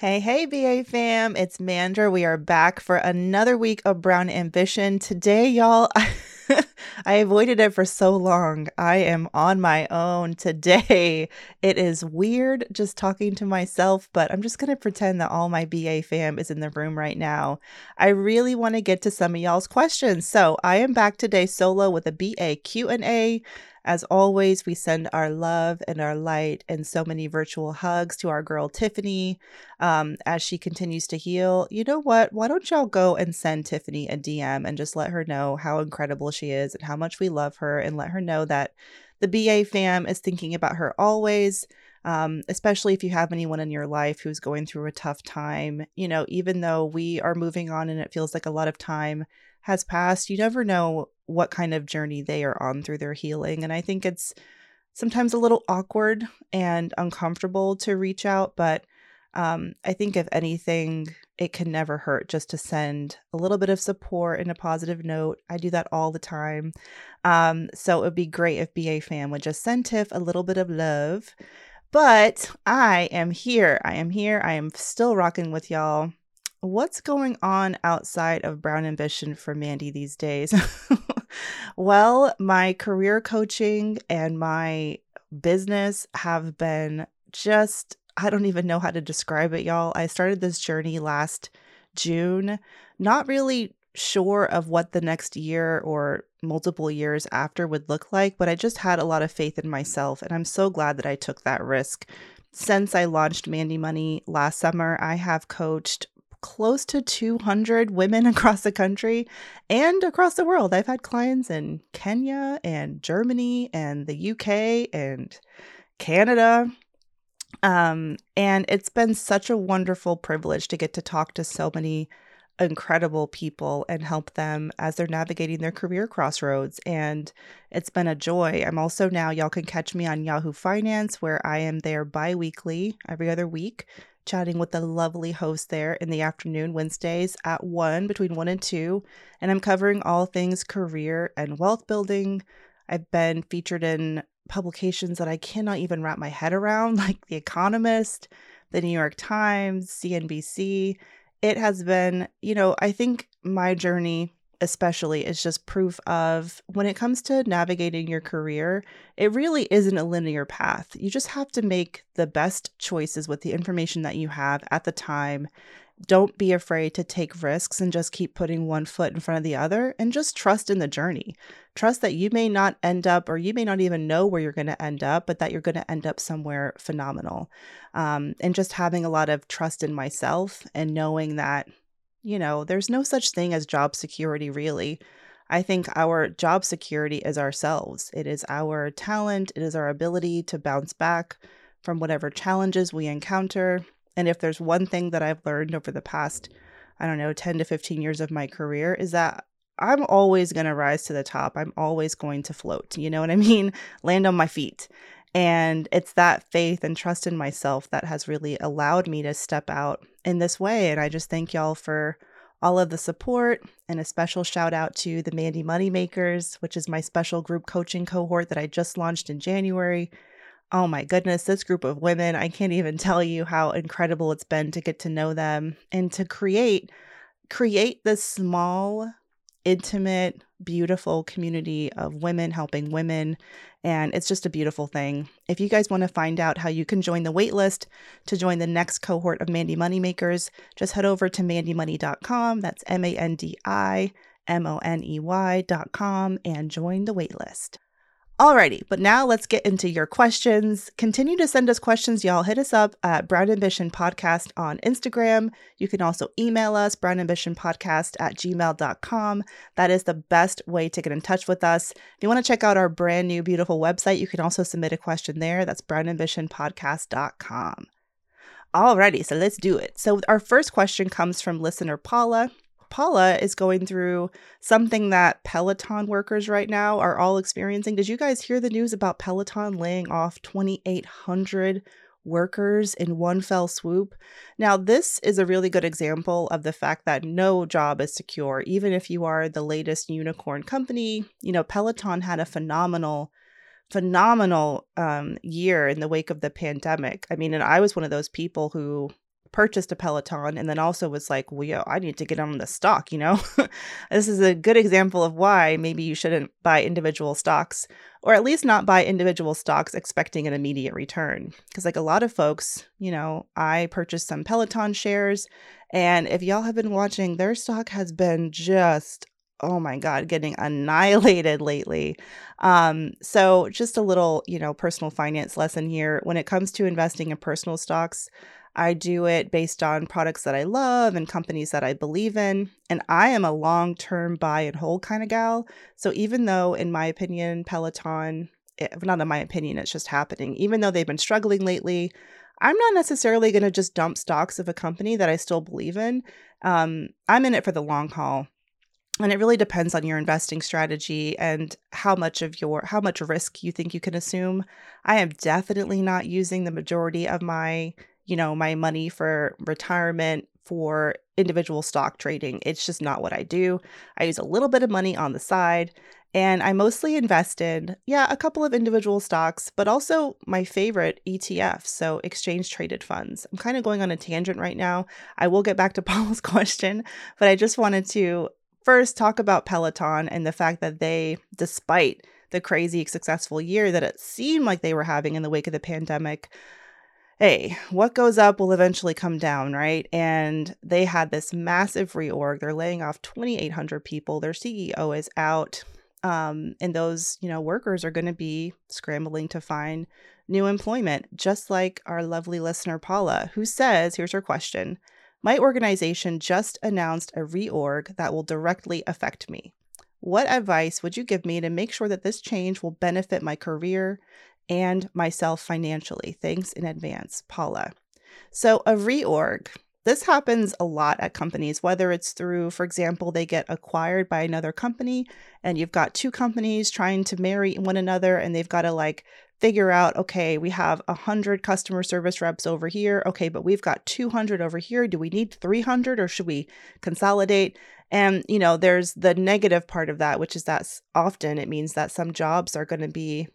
Hey, hey, BA fam, it's Mandi. We are back for another week of Brown Ambition. Today, y'all, I avoided it for so long. I am on my own today. It is weird just talking to myself, but I'm just going to pretend that all my BA fam is in the room right now. I really want to get to some of y'all's questions. So, I am back today solo with a BA Q&A. As always, we send our love and our light and so many virtual hugs to our girl Tiffany um, as she continues to heal. You know what? Why don't y'all go and send Tiffany a DM and just let her know how incredible she is and how much we love her and let her know that the BA fam is thinking about her always. Um, especially if you have anyone in your life who's going through a tough time. You know, even though we are moving on and it feels like a lot of time has passed, you never know what kind of journey they are on through their healing. And I think it's sometimes a little awkward and uncomfortable to reach out, but um, I think if anything, it can never hurt just to send a little bit of support and a positive note. I do that all the time. Um, so it would be great if BA fam would just send Tiff a little bit of love. But I am here. I am here. I am still rocking with y'all what's going on outside of Brown Ambition for Mandi these days? well, my career coaching and my business have been just, I don't even know how to describe it, y'all. I started this journey last June, not really sure of what the next year or multiple years after would look like, but I just had a lot of faith in myself. And I'm so glad that I took that risk. Since I launched Mandi Money last summer, I have coached close to 200 women across the country and across the world. I've had clients in Kenya and Germany and the UK and Canada. Um, and it's been such a wonderful privilege to get to talk to so many incredible people and help them as they're navigating their career crossroads. And it's been a joy. I'm also now, y'all can catch me on Yahoo Finance, where I am there bi weekly, every other week, chatting with the lovely host there in the afternoon, Wednesdays at 1, between 1 and 2. And I'm covering all things career and wealth building. I've been featured in publications that I cannot even wrap my head around, like The Economist, The New York Times, CNBC. It has been, you know, I think my journey especially is just proof of when it comes to navigating your career, it really isn't a linear path. You just have to make the best choices with the information that you have at the time. Don't be afraid to take risks and just keep putting one foot in front of the other and just trust in the journey. Trust that you may not end up, or you may not even know where you're going to end up, but that you're going to end up somewhere phenomenal. Um, and just having a lot of trust in myself and knowing that you know, there's no such thing as job security, really. I think our job security is ourselves. It is our talent, it is our ability to bounce back from whatever challenges we encounter. And if there's one thing that I've learned over the past, I don't know, 10 to 15 years of my career, is that I'm always going to rise to the top. I'm always going to float. You know what I mean? Land on my feet. And it's that faith and trust in myself that has really allowed me to step out in this way. And I just thank y'all for all of the support and a special shout out to the Mandi Moneymakers, which is my special group coaching cohort that I just launched in January. Oh my goodness, this group of women, I can't even tell you how incredible it's been to get to know them and to create create this small intimate beautiful community of women helping women. And it's just a beautiful thing. If you guys want to find out how you can join the waitlist to join the next cohort of Mandi Moneymakers, just head over to mandymoney.com. That's M A N D I M O N E Y.com and join the waitlist. Alrighty, but now let's get into your questions. Continue to send us questions, y'all. Hit us up at Brown Ambition Podcast on Instagram. You can also email us, brownambitionpodcast at gmail.com. That is the best way to get in touch with us. If you want to check out our brand new, beautiful website, you can also submit a question there. That's brownambitionpodcast.com. Alrighty, so let's do it. So our first question comes from listener Paula. Paula is going through something that Peloton workers right now are all experiencing. Did you guys hear the news about Peloton laying off 2,800 workers in one fell swoop? Now, this is a really good example of the fact that no job is secure, even if you are the latest unicorn company. You know, Peloton had a phenomenal phenomenal um, year in the wake of the pandemic. I mean, and I was one of those people who purchased a Peloton and then also was like, well, yo, I need to get on the stock, you know? this is a good example of why maybe you shouldn't buy individual stocks or at least not buy individual stocks expecting an immediate return. Because, like a lot of folks, you know, I purchased some Peloton shares. And if y'all have been watching, their stock has been just oh my god getting annihilated lately um so just a little you know personal finance lesson here when it comes to investing in personal stocks I do it based on products that I love and companies that I believe in. And I am a long term buy and hold kind of gal. So even though, in my opinion, Peloton, it, eh, not in my opinion, it's just happening, even though they've been struggling lately, I'm not necessarily going to just dump stocks of a company that I still believe in. Um, I'm in it for the long haul. And it really depends on your investing strategy and how much of your how much risk you think you can assume. I am definitely not using the majority of my you know, my money for retirement for individual stock trading. It's just not what I do. I use a little bit of money on the side and I mostly invested, yeah, a couple of individual stocks, but also my favorite ETFs, so exchange traded funds. I'm kind of going on a tangent right now. I will get back to Paul's question, but I just wanted to first talk about Peloton and the fact that they, despite the crazy successful year that it seemed like they were having in the wake of the pandemic, hey, what goes up will eventually come down, right? And they had this massive reorg. They're laying off 2,800 people. Their CEO is out. Um, and those, you know, workers are going to be scrambling to find new employment, just like our lovely listener, Paula, who says, here's her question. My organization just announced a reorg that will directly affect me. What advice would you give me to make sure that this change will benefit my career and myself financially. Thanks in advance, Paula. So, a reorg. This happens a lot at companies, whether it's through, for example, they get acquired by another company and you've got two companies trying to marry one another and they've got to like figure out, okay, we have 100 customer service reps over here. Okay, but we've got 200 over here. Do we need 300 or should we consolidate? And, you know, there's the negative part of that, which is that often it means that some jobs are going to be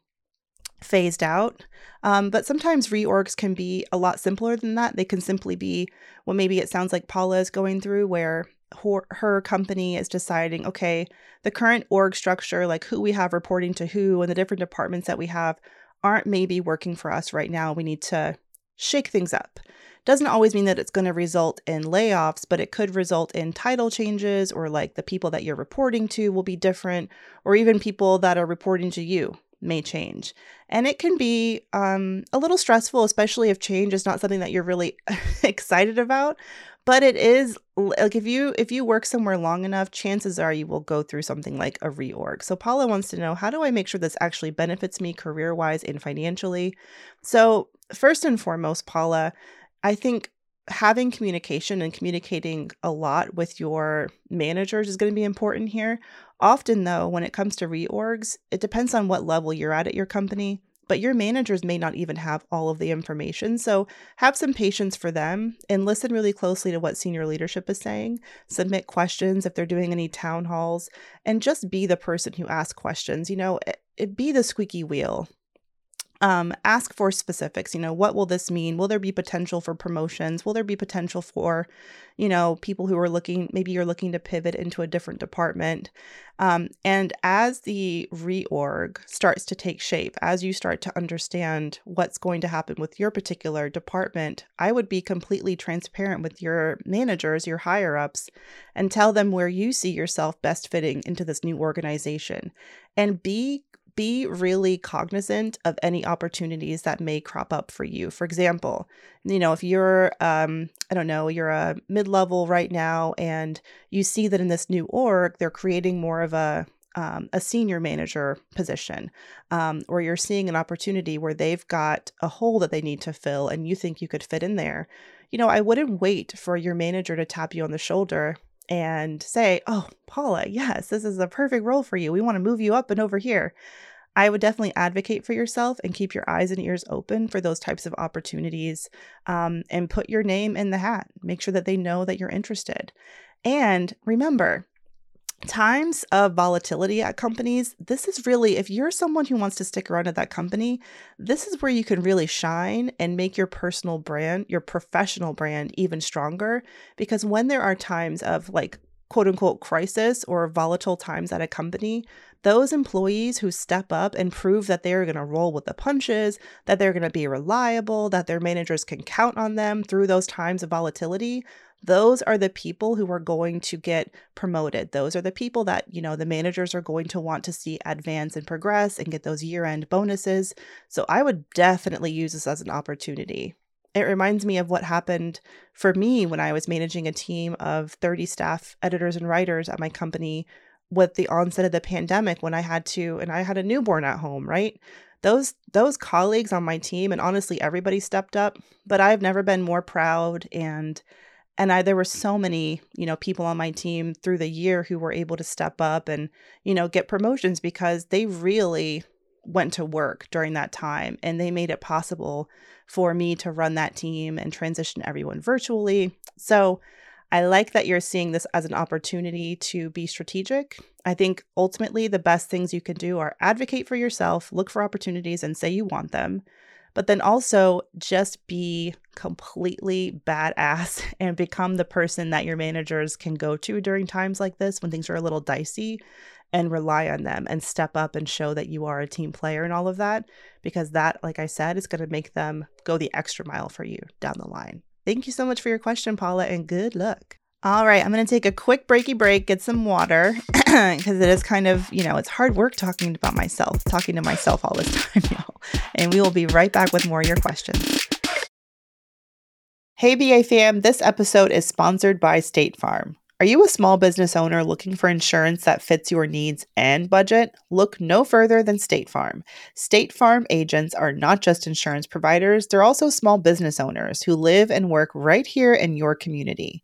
phased out. Um, but sometimes reorgs can be a lot simpler than that. They can simply be well, maybe it sounds like Paula is going through, where her, her company is deciding, okay, the current org structure, like who we have reporting to who and the different departments that we have, aren't maybe working for us right now. We need to shake things up. Doesn't always mean that it's going to result in layoffs, but it could result in title changes or like the people that you're reporting to will be different, or even people that are reporting to you may change. And it can be um, a little stressful, especially if change is not something that you're really excited about. But it is like if you if you work somewhere long enough, chances are you will go through something like a reorg. So Paula wants to know how do I make sure this actually benefits me career wise and financially? So first and foremost, Paula, I think having communication and communicating a lot with your managers is going to be important here. Often, though, when it comes to reorgs, it depends on what level you're at at your company, but your managers may not even have all of the information. So, have some patience for them and listen really closely to what senior leadership is saying. Submit questions if they're doing any town halls, and just be the person who asks questions. You know, it, it be the squeaky wheel um, ask for specifics. You know, what will this mean? Will there be potential for promotions? Will there be potential for, you know, people who are looking, maybe you're looking to pivot into a different department? Um, and as the reorg starts to take shape, as you start to understand what's going to happen with your particular department, I would be completely transparent with your managers, your higher ups, and tell them where you see yourself best fitting into this new organization. And be be really cognizant of any opportunities that may crop up for you. For example, you know, if you're, um, I don't know, you're a mid level right now and you see that in this new org, they're creating more of a, um, a senior manager position, um, or you're seeing an opportunity where they've got a hole that they need to fill and you think you could fit in there, you know, I wouldn't wait for your manager to tap you on the shoulder and say, Oh, Paula, yes, this is a perfect role for you. We want to move you up and over here. I would definitely advocate for yourself and keep your eyes and ears open for those types of opportunities um, and put your name in the hat. Make sure that they know that you're interested. And remember, times of volatility at companies, this is really, if you're someone who wants to stick around at that company, this is where you can really shine and make your personal brand, your professional brand even stronger. Because when there are times of like quote unquote crisis or volatile times at a company, those employees who step up and prove that they're going to roll with the punches, that they're going to be reliable, that their managers can count on them through those times of volatility, those are the people who are going to get promoted. Those are the people that, you know, the managers are going to want to see advance and progress and get those year end bonuses. So I would definitely use this as an opportunity. It reminds me of what happened for me when I was managing a team of 30 staff editors and writers at my company with the onset of the pandemic when I had to and I had a newborn at home, right? Those those colleagues on my team and honestly everybody stepped up, but I've never been more proud and and I there were so many, you know, people on my team through the year who were able to step up and, you know, get promotions because they really went to work during that time and they made it possible for me to run that team and transition everyone virtually. So I like that you're seeing this as an opportunity to be strategic. I think ultimately the best things you can do are advocate for yourself, look for opportunities and say you want them, but then also just be completely badass and become the person that your managers can go to during times like this when things are a little dicey and rely on them and step up and show that you are a team player and all of that because that like I said is going to make them go the extra mile for you down the line. Thank you so much for your question, Paula, and good luck. All right, I'm going to take a quick breaky break, get some water, because it is kind of, you know, it's hard work talking about myself, talking to myself all this time, y'all. And we will be right back with more of your questions. Hey, BA fam, this episode is sponsored by State Farm. Are you a small business owner looking for insurance that fits your needs and budget? Look no further than State Farm. State Farm agents are not just insurance providers, they're also small business owners who live and work right here in your community.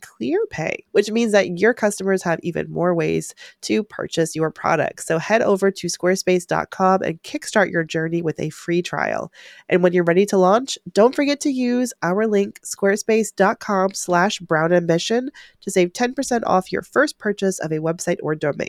ClearPay, which means that your customers have even more ways to purchase your products. So head over to squarespace.com and kickstart your journey with a free trial. And when you're ready to launch, don't forget to use our link squarespace.com slash brown ambition to save 10% off your first purchase of a website or domain.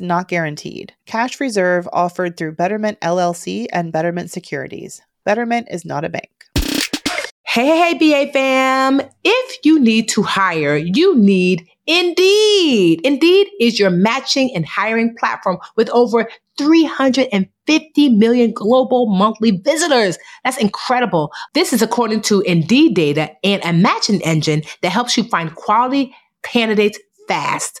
not guaranteed. Cash reserve offered through Betterment LLC and Betterment Securities. Betterment is not a bank. Hey, hey, hey, BA fam. If you need to hire, you need Indeed. Indeed is your matching and hiring platform with over 350 million global monthly visitors. That's incredible. This is according to Indeed data and a matching engine that helps you find quality candidates fast.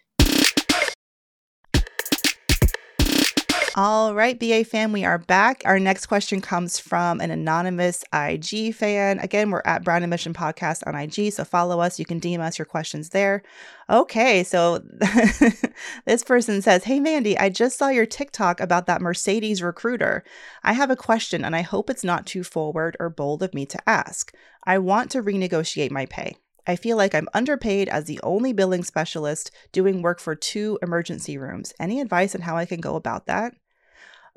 All right, BA fan, we are back. Our next question comes from an anonymous IG fan. Again, we're at Brown Ambition Podcast on IG, so follow us. You can DM us your questions there. Okay, so this person says, Hey, Mandi, I just saw your TikTok about that Mercedes recruiter. I have a question, and I hope it's not too forward or bold of me to ask. I want to renegotiate my pay. I feel like I'm underpaid as the only billing specialist doing work for two emergency rooms. Any advice on how I can go about that?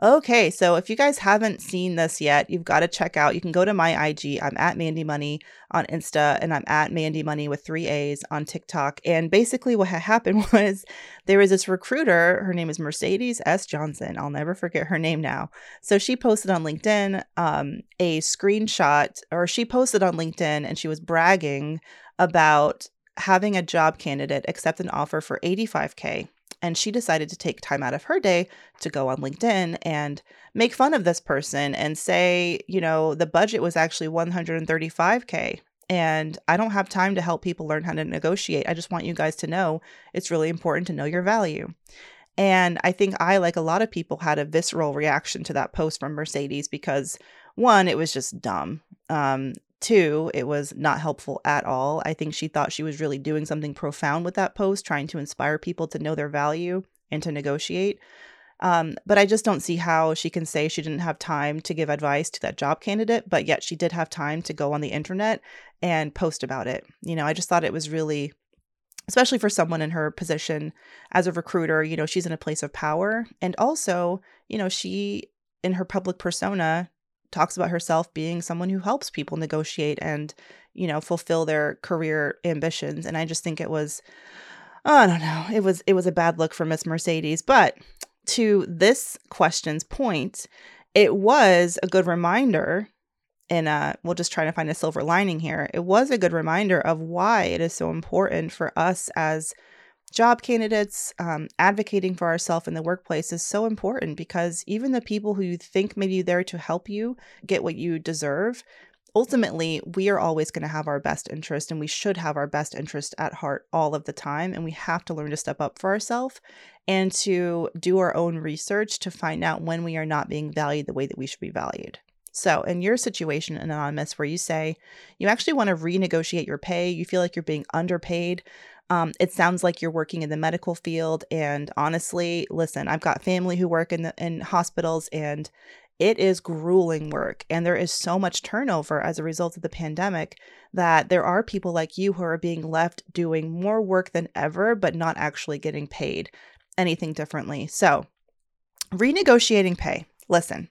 Okay, so if you guys haven't seen this yet, you've got to check out. You can go to my IG. I'm at Mandi Money on Insta, and I'm at Mandi Money with three A's on TikTok. And basically, what happened was there was this recruiter. Her name is Mercedes S. Johnson. I'll never forget her name now. So she posted on LinkedIn um, a screenshot, or she posted on LinkedIn, and she was bragging about having a job candidate accept an offer for 85K and she decided to take time out of her day to go on LinkedIn and make fun of this person and say, you know, the budget was actually 135K. And I don't have time to help people learn how to negotiate. I just want you guys to know it's really important to know your value. And I think I, like a lot of people, had a visceral reaction to that post from Mercedes because one, it was just dumb. Um, Two, it was not helpful at all. I think she thought she was really doing something profound with that post, trying to inspire people to know their value and to negotiate. Um, but I just don't see how she can say she didn't have time to give advice to that job candidate, but yet she did have time to go on the internet and post about it. You know, I just thought it was really, especially for someone in her position as a recruiter, you know, she's in a place of power. And also, you know, she, in her public persona, talks about herself being someone who helps people negotiate and, you know, fulfill their career ambitions. And I just think it was, oh, I don't know, it was it was a bad look for Miss Mercedes. But to this question's point, it was a good reminder and uh, we'll just try to find a silver lining here. It was a good reminder of why it is so important for us as job candidates, um, advocating for ourselves in the workplace is so important because even the people who you think may be there to help you get what you deserve, ultimately, we are always going to have our best interest and we should have our best interest at heart all of the time. And we have to learn to step up for ourselves and to do our own research to find out when we are not being valued the way that we should be valued. So, in your situation, Anonymous, where you say you actually want to renegotiate your pay, you feel like you're being underpaid, um, it sounds like you're working in the medical field. And honestly, listen, I've got family who work in the in hospitals, and it is grueling work and there is so much turnover as a result of the pandemic that there are people like you who are being left doing more work than ever but not actually getting paid anything differently. So, renegotiating pay. Listen,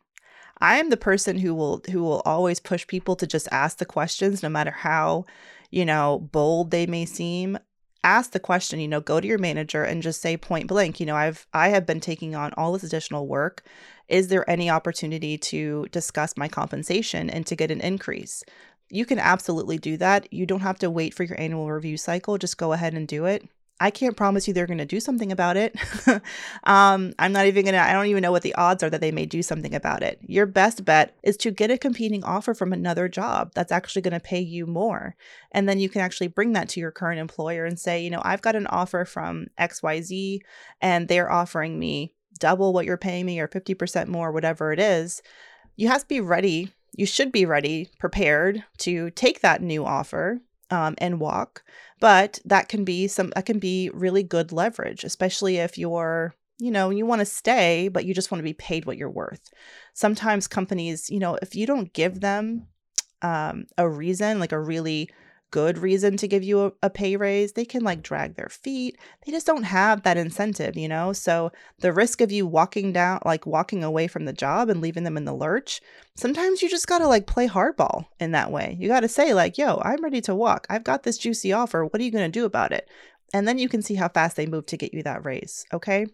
I am the person who will who will always push people to just ask the questions no matter how, you know, bold they may seem. Ask the question, you know, go to your manager and just say point blank, you know, I've I have been taking on all this additional work. Is there any opportunity to discuss my compensation and to get an increase? You can absolutely do that. You don't have to wait for your annual review cycle. Just go ahead and do it. I can't promise you they're going to do something about it. um, I'm not even going to, I don't even know what the odds are that they may do something about it. Your best bet is to get a competing offer from another job that's actually going to pay you more. And then you can actually bring that to your current employer and say, you know, I've got an offer from XYZ and they're offering me double what you're paying me or 50% more, whatever it is. You have to be ready. You should be ready, prepared to take that new offer um, and walk. But that can be some that can be really good leverage, especially if you're you know you want to stay but you just want to be paid what you're worth. Sometimes companies, you know, if you don't give them um, a reason, like a really good reason to give you a, a, pay raise, they can like drag their feet. They just don't have that incentive, you know? So the risk of you walking down, like walking away from the job and leaving them in the lurch, sometimes you just got to like play hardball in that way. You got to say, like, yo, I'm ready to walk. I've got this juicy offer. What are you to do about it? And then you can see how fast they move to get you that raise. Okay.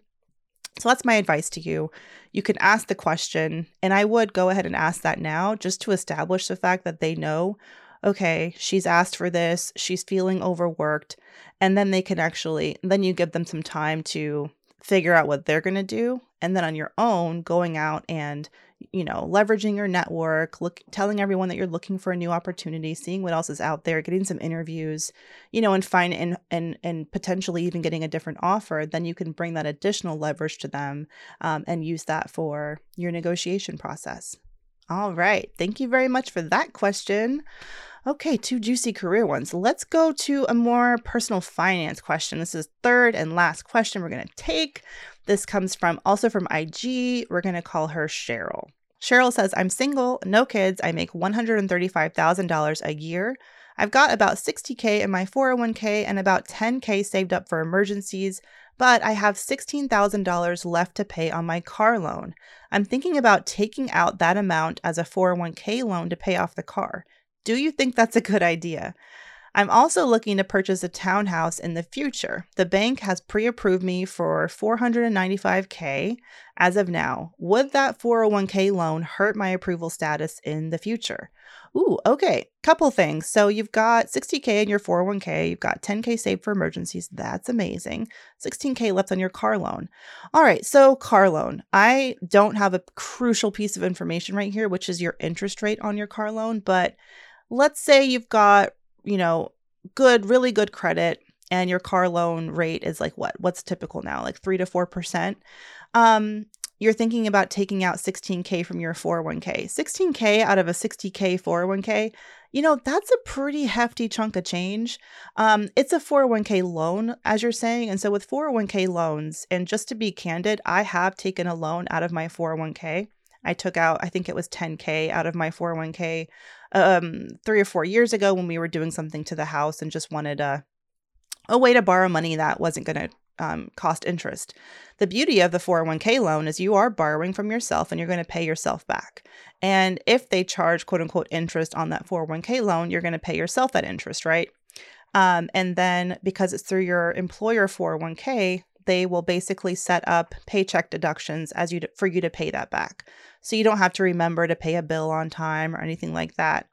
So that's my advice to you. You can ask the question, and I would go ahead and ask that now just to establish the fact that they know okay, she's asked for this, she's feeling overworked, and then they can actually then you give them some time to figure out what they're going to do and then on your own going out and you know leveraging your network look telling everyone that you're looking for a new opportunity seeing what else is out there getting some interviews you know and find and and and potentially even getting a different offer then you can bring that additional leverage to them um, and use that for your negotiation process. All right thank you very much for that question Okay, two juicy career ones. Let's go to a more personal finance question. This is third and last question we're going to take. This comes from also from IG. We're going to call her Cheryl. Cheryl says, I'm single, no kids. I make $135,000 a year. I've got about 60K in my 401k and about 10K saved up for emergencies, but I have $16,000 left to pay on my car loan. I'm thinking about taking out that amount as a 401k loan to pay off the car. Do you think that's a good idea? I'm also looking to purchase a townhouse in the future. The bank has pre approved me for 495K as of now. Would that 401k loan hurt my approval status in the future? Ooh, okay. Couple things. So you've got 60K in your 401k, you've got 10K saved for emergencies. That's amazing. 16K left on your car loan. All right. So, car loan. I don't have a crucial piece of information right here, which is your interest rate on your car loan, but let's say you've got, you know, good, really good credit and your car loan rate is like what? What's typical now? Like 3 to 4%. Um you're thinking about taking out 16k from your 401k. 16k out of a 60k 401k, you know, that's a pretty hefty chunk of change. Um, it's a 401k loan, as you're saying. And so with 401k loans, and just to be candid, I have taken a loan out of my 401k. I took out, I think it was 10K out of my 401k um, three or four years ago when we were doing something to the house and just wanted a, a way to borrow money that wasn't going to um, cost interest. The beauty of the 401k loan is you are borrowing from yourself and you're going to pay yourself back. And if they charge quote unquote interest on that 401k loan, you're going to pay yourself that interest, right? Um, and then because it's through your employer 401k, they will basically set up paycheck deductions as you for you to pay that back. So you don't have to remember to pay a bill on time or anything like that.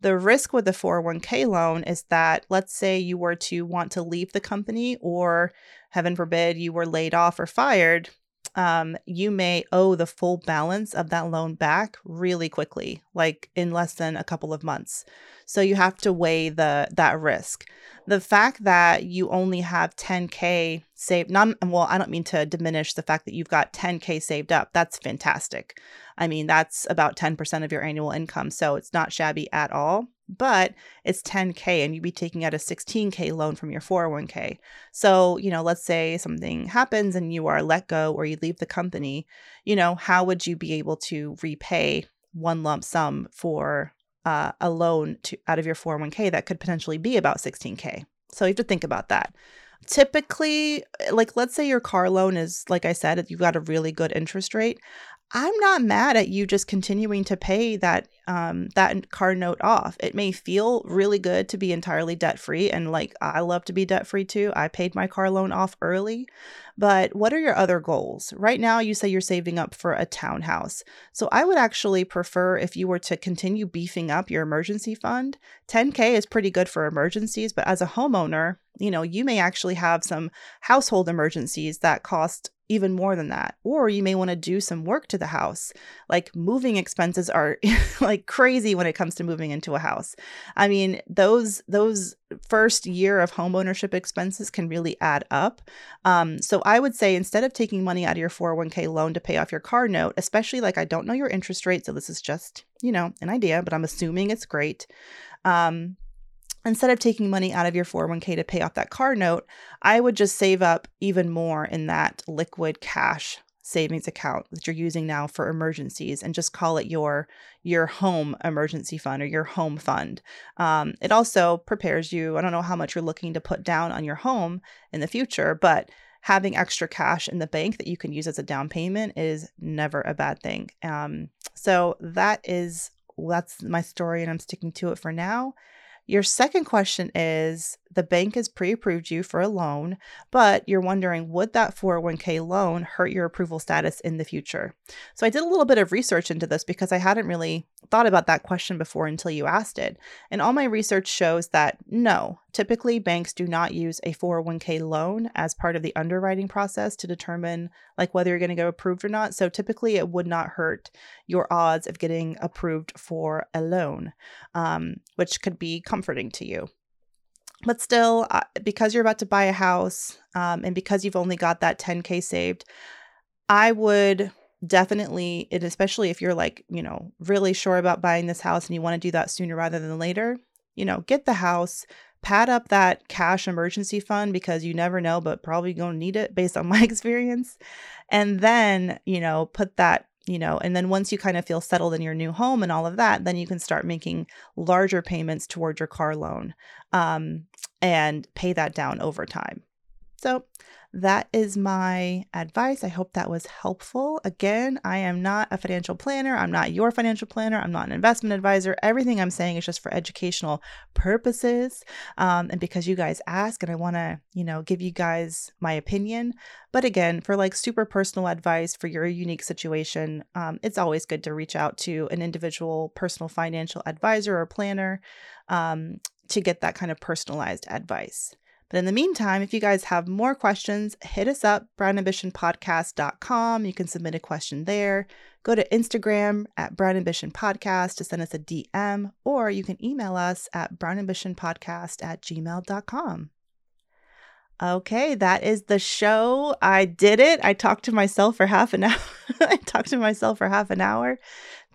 The risk with the 401k loan is that let's say you were to want to leave the company or heaven forbid you were laid off or fired, um, you may owe the full balance of that loan back really quickly, like in less than a couple of months. So you have to weigh the that risk. The fact that you only have 10k saved, not well, I don't mean to diminish the fact that you've got 10k saved up. That's fantastic. I mean, that's about 10% of your annual income, so it's not shabby at all. But it's 10K and you'd be taking out a 16K loan from your 401k. So, you know, let's say something happens and you are let go or you leave the company, you know, how would you be able to repay one lump sum for uh, a loan to, out of your 401k that could potentially be about 16K? So you have to think about that. Typically, like let's say your car loan is, like I said, you've got a really good interest rate. I'm not mad at you just continuing to pay that um, that car note off. It may feel really good to be entirely debt free, and like I love to be debt free too. I paid my car loan off early, but what are your other goals? Right now, you say you're saving up for a townhouse. So I would actually prefer if you were to continue beefing up your emergency fund. 10K is pretty good for emergencies, but as a homeowner, you know, you may actually have some household emergencies that cost even more than that. Or you may want to do some work to the house. Like moving expenses are like crazy when it comes to moving into a house. I mean, those those first year of home ownership expenses can really add up. Um, so I would say instead of taking money out of your 401k loan to pay off your car note, especially like I don't know your interest rate, so this is just, you know, an idea, but I'm assuming it's great. Um, instead of taking money out of your 401k to pay off that car note, I would just save up even more in that liquid cash savings account that you're using now for emergencies and just call it your your home emergency fund or your home fund. Um, it also prepares you. I don't know how much you're looking to put down on your home in the future, but having extra cash in the bank that you can use as a down payment is never a bad thing. Um, so that is that's my story, and I'm sticking to it for now. Your second question is the bank has pre approved you for a loan, but you're wondering would that 401k loan hurt your approval status in the future? So I did a little bit of research into this because I hadn't really thought about that question before until you asked it. And all my research shows that no, typically banks do not use a 401k loan as part of the underwriting process to determine like whether you're going to go approved or not. So typically it would not hurt your odds of getting approved for a loan, um, which could be comforting to you but still uh, because you're about to buy a house um, and because you've only got that 10k saved i would definitely and especially if you're like you know really sure about buying this house and you want to do that sooner rather than later you know get the house pad up that cash emergency fund because you never know but probably going to need it based on my experience and then you know put that you know, and then once you kind of feel settled in your new home and all of that, then you can start making larger payments toward your car loan um, and pay that down over time. So that is my advice. I hope that was helpful. Again, I am not a financial planner. I'm not your financial planner. I'm not an investment advisor. Everything I'm saying is just for educational purposes. Um, and because you guys ask, and I want to, you know, give you guys my opinion. But again, for like super personal advice for your unique situation, um, it's always good to reach out to an individual personal financial advisor or planner um, to get that kind of personalized advice. But in the meantime, if you guys have more questions, hit us up, brownambitionpodcast.com. You can submit a question there. Go to Instagram at Brown Ambition Podcast to send us a DM, or you can email us at brownambitionpodcast at gmail.com. Okay, that is the show. I did it. I talked to myself for half an hour. I talked to myself for half an hour.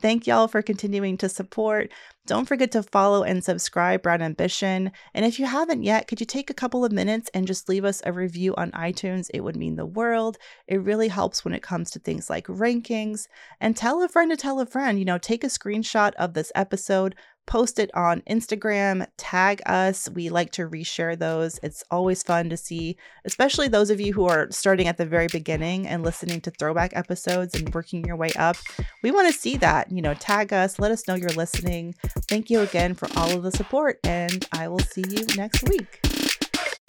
Thank y'all for continuing to support. Don't forget to follow and subscribe Brown Ambition. And if you haven't yet, could you take a couple of minutes and just leave us a review on iTunes? It would mean the world. It really helps when it comes to things like rankings. And tell a friend to tell a friend, you know, take a screenshot of this episode, post it on Instagram, tag us. We like to reshare those. It's always fun to see, especially those of you who are starting at the very beginning and listening to throwback episodes and working your way up. We want to see that. You know, tag us, let us know you're listening. Thank you again for all of the support, and I will see you next week.